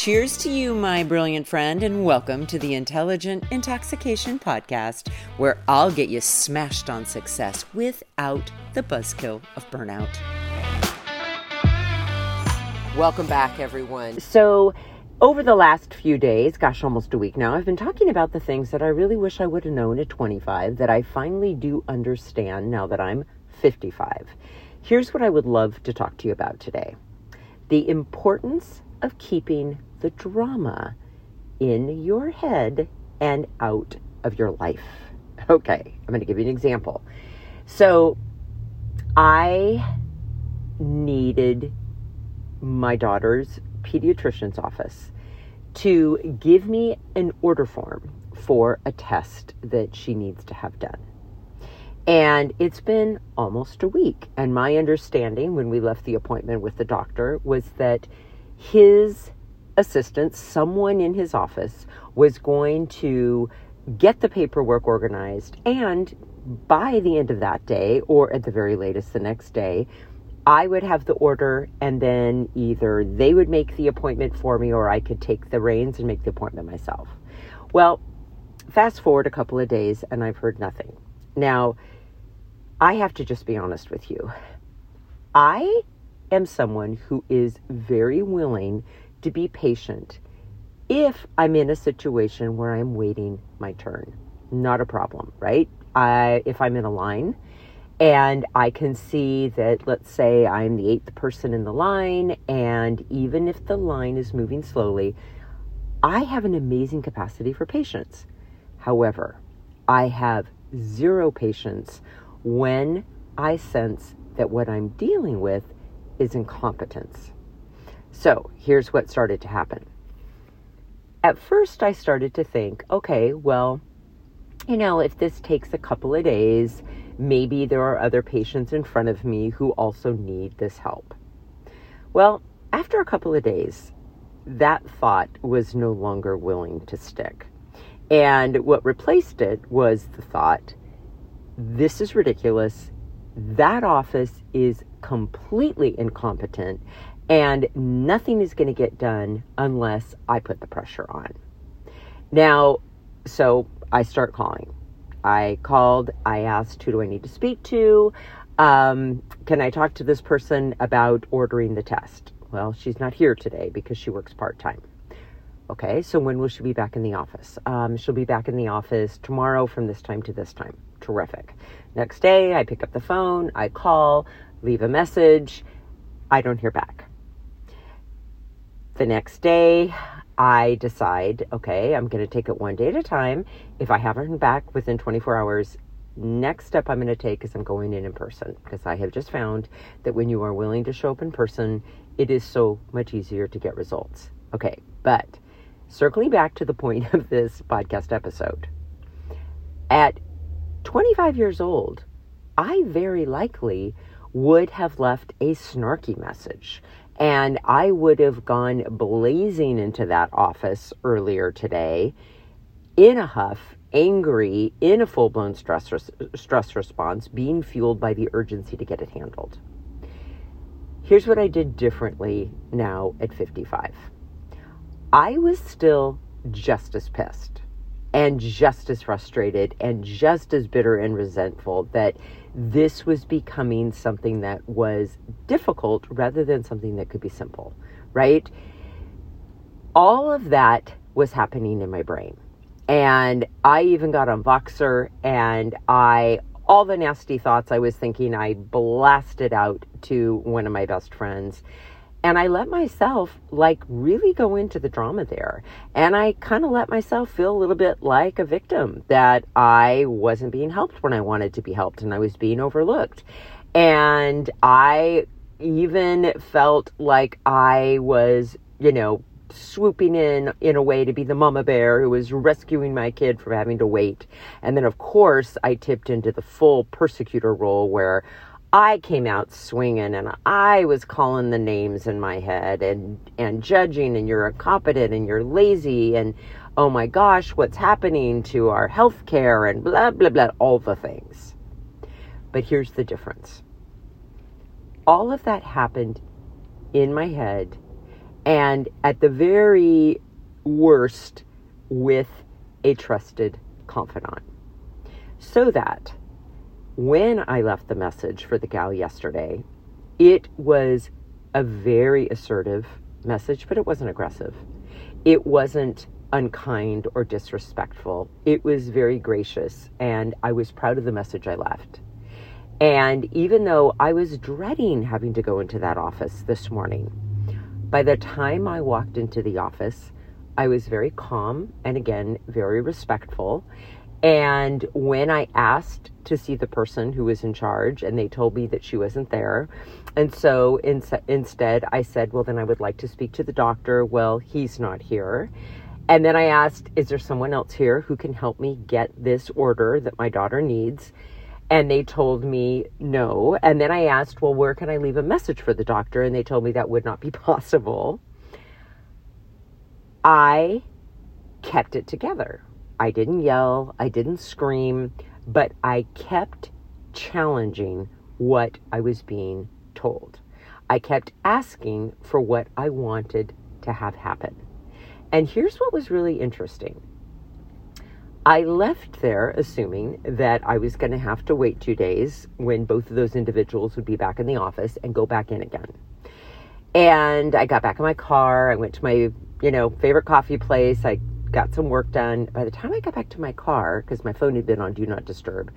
Cheers to you, my brilliant friend, and welcome to the Intelligent Intoxication Podcast, where I'll get you smashed on success without the buzzkill of burnout. Welcome back, everyone. So, over the last few days, gosh, almost a week now, I've been talking about the things that I really wish I would have known at 25 that I finally do understand now that I'm 55. Here's what I would love to talk to you about today the importance of keeping the drama in your head and out of your life. Okay, I'm going to give you an example. So, I needed my daughter's pediatrician's office to give me an order form for a test that she needs to have done. And it's been almost a week. And my understanding when we left the appointment with the doctor was that his assistant, someone in his office, was going to get the paperwork organized and by the end of that day, or at the very latest the next day, I would have the order, and then either they would make the appointment for me or I could take the reins and make the appointment myself. Well, fast forward a couple of days, and I've heard nothing. Now, I have to just be honest with you. I am someone who is very willing to be patient if I'm in a situation where I'm waiting my turn. Not a problem, right? I, if I'm in a line and I can see that, let's say I'm the eighth person in the line, and even if the line is moving slowly, I have an amazing capacity for patience. However, I have zero patience when I sense that what I'm dealing with is incompetence. So here's what started to happen. At first, I started to think, okay, well, you know, if this takes a couple of days, maybe there are other patients in front of me who also need this help. Well, after a couple of days, that thought was no longer willing to stick. And what replaced it was the thought this is ridiculous. That office is completely incompetent, and nothing is going to get done unless I put the pressure on. Now, so I start calling. I called, I asked, who do I need to speak to? Um, can I talk to this person about ordering the test? Well, she's not here today because she works part time. Okay, so when will she be back in the office? Um, she'll be back in the office tomorrow from this time to this time. Terrific. Next day, I pick up the phone, I call, leave a message. I don't hear back. The next day, I decide, okay, I'm going to take it one day at a time. If I haven't been back within 24 hours, next step I'm going to take is I'm going in in person because I have just found that when you are willing to show up in person, it is so much easier to get results. Okay, but circling back to the point of this podcast episode, at 25 years old, I very likely would have left a snarky message and I would have gone blazing into that office earlier today in a huff, angry, in a full blown stress, res- stress response, being fueled by the urgency to get it handled. Here's what I did differently now at 55 I was still just as pissed and just as frustrated and just as bitter and resentful that this was becoming something that was difficult rather than something that could be simple, right? All of that was happening in my brain. And I even got on Voxer and I, all the nasty thoughts I was thinking, I blasted out to one of my best friends. And I let myself like really go into the drama there. And I kind of let myself feel a little bit like a victim that I wasn't being helped when I wanted to be helped and I was being overlooked. And I even felt like I was, you know, swooping in in a way to be the mama bear who was rescuing my kid from having to wait. And then, of course, I tipped into the full persecutor role where I came out swinging and I was calling the names in my head and, and judging and you're incompetent and you're lazy and oh my gosh, what's happening to our health care and blah, blah, blah, all the things. But here's the difference all of that happened in my head and at the very worst, with a trusted confidant. So that when I left the message for the gal yesterday, it was a very assertive message, but it wasn't aggressive. It wasn't unkind or disrespectful. It was very gracious, and I was proud of the message I left. And even though I was dreading having to go into that office this morning, by the time I walked into the office, I was very calm and again, very respectful. And when I asked to see the person who was in charge, and they told me that she wasn't there, and so in, instead I said, Well, then I would like to speak to the doctor. Well, he's not here. And then I asked, Is there someone else here who can help me get this order that my daughter needs? And they told me no. And then I asked, Well, where can I leave a message for the doctor? And they told me that would not be possible. I kept it together. I didn't yell, I didn't scream, but I kept challenging what I was being told. I kept asking for what I wanted to have happen. And here's what was really interesting. I left there assuming that I was going to have to wait two days when both of those individuals would be back in the office and go back in again. And I got back in my car. I went to my, you know, favorite coffee place. I got some work done. By the time I got back to my car, because my phone had been on Do Not Disturb,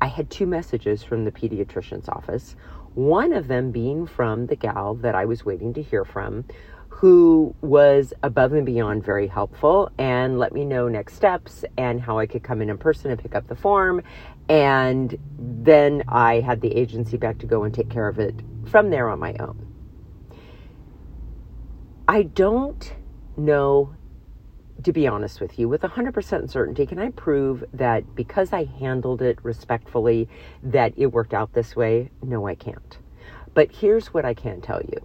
I had two messages from the pediatrician's office. One of them being from the gal that I was waiting to hear from, who was above and beyond very helpful and let me know next steps and how I could come in in person and pick up the form. And then I had the agency back to go and take care of it from there on my own. I don't know, to be honest with you, with 100% certainty, can I prove that because I handled it respectfully, that it worked out this way? No, I can't. But here's what I can tell you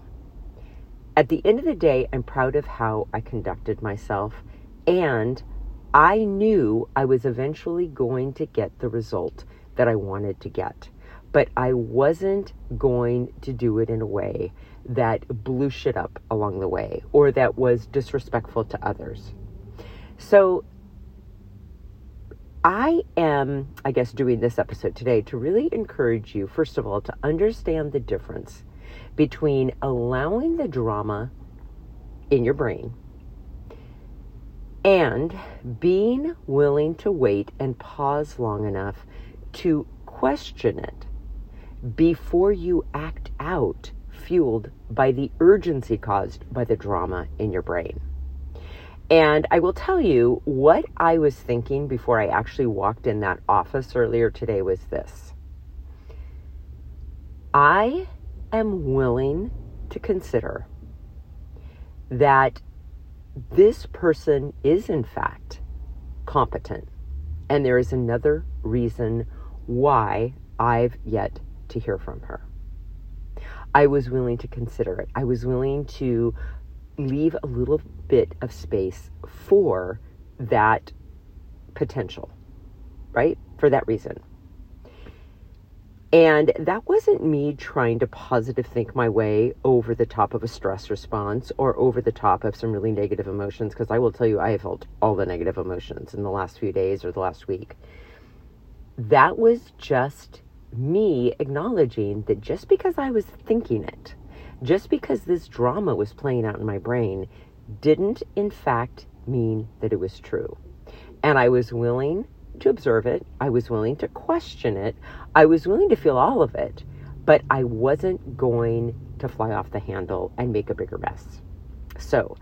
at the end of the day, I'm proud of how I conducted myself, and I knew I was eventually going to get the result that I wanted to get. But I wasn't going to do it in a way that blew shit up along the way or that was disrespectful to others. So I am, I guess, doing this episode today to really encourage you, first of all, to understand the difference between allowing the drama in your brain and being willing to wait and pause long enough to question it before you act out, fueled by the urgency caused by the drama in your brain. And I will tell you what I was thinking before I actually walked in that office earlier today was this. I am willing to consider that this person is, in fact, competent. And there is another reason why I've yet to hear from her. I was willing to consider it. I was willing to leave a little bit of space for that potential, right? For that reason. And that wasn't me trying to positive think my way over the top of a stress response or over the top of some really negative emotions, because I will tell you, I have felt all the negative emotions in the last few days or the last week. That was just me acknowledging that just because I was thinking it, just because this drama was playing out in my brain, didn't in fact mean that it was true. And I was willing to observe it. I was willing to question it. I was willing to feel all of it, but I wasn't going to fly off the handle and make a bigger mess. So,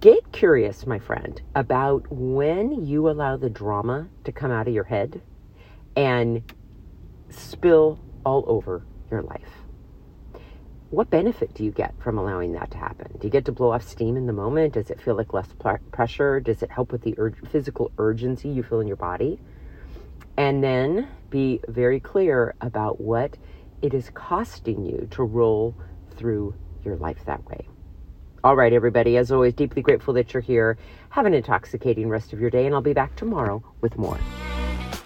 get curious, my friend, about when you allow the drama to come out of your head and spill all over your life what benefit do you get from allowing that to happen? Do you get to blow off steam in the moment? Does it feel like less pl- pressure? Does it help with the ur- physical urgency you feel in your body? And then be very clear about what it is costing you to roll through your life that way. All right, everybody, as always, deeply grateful that you're here. Have an intoxicating rest of your day, and I'll be back tomorrow with more.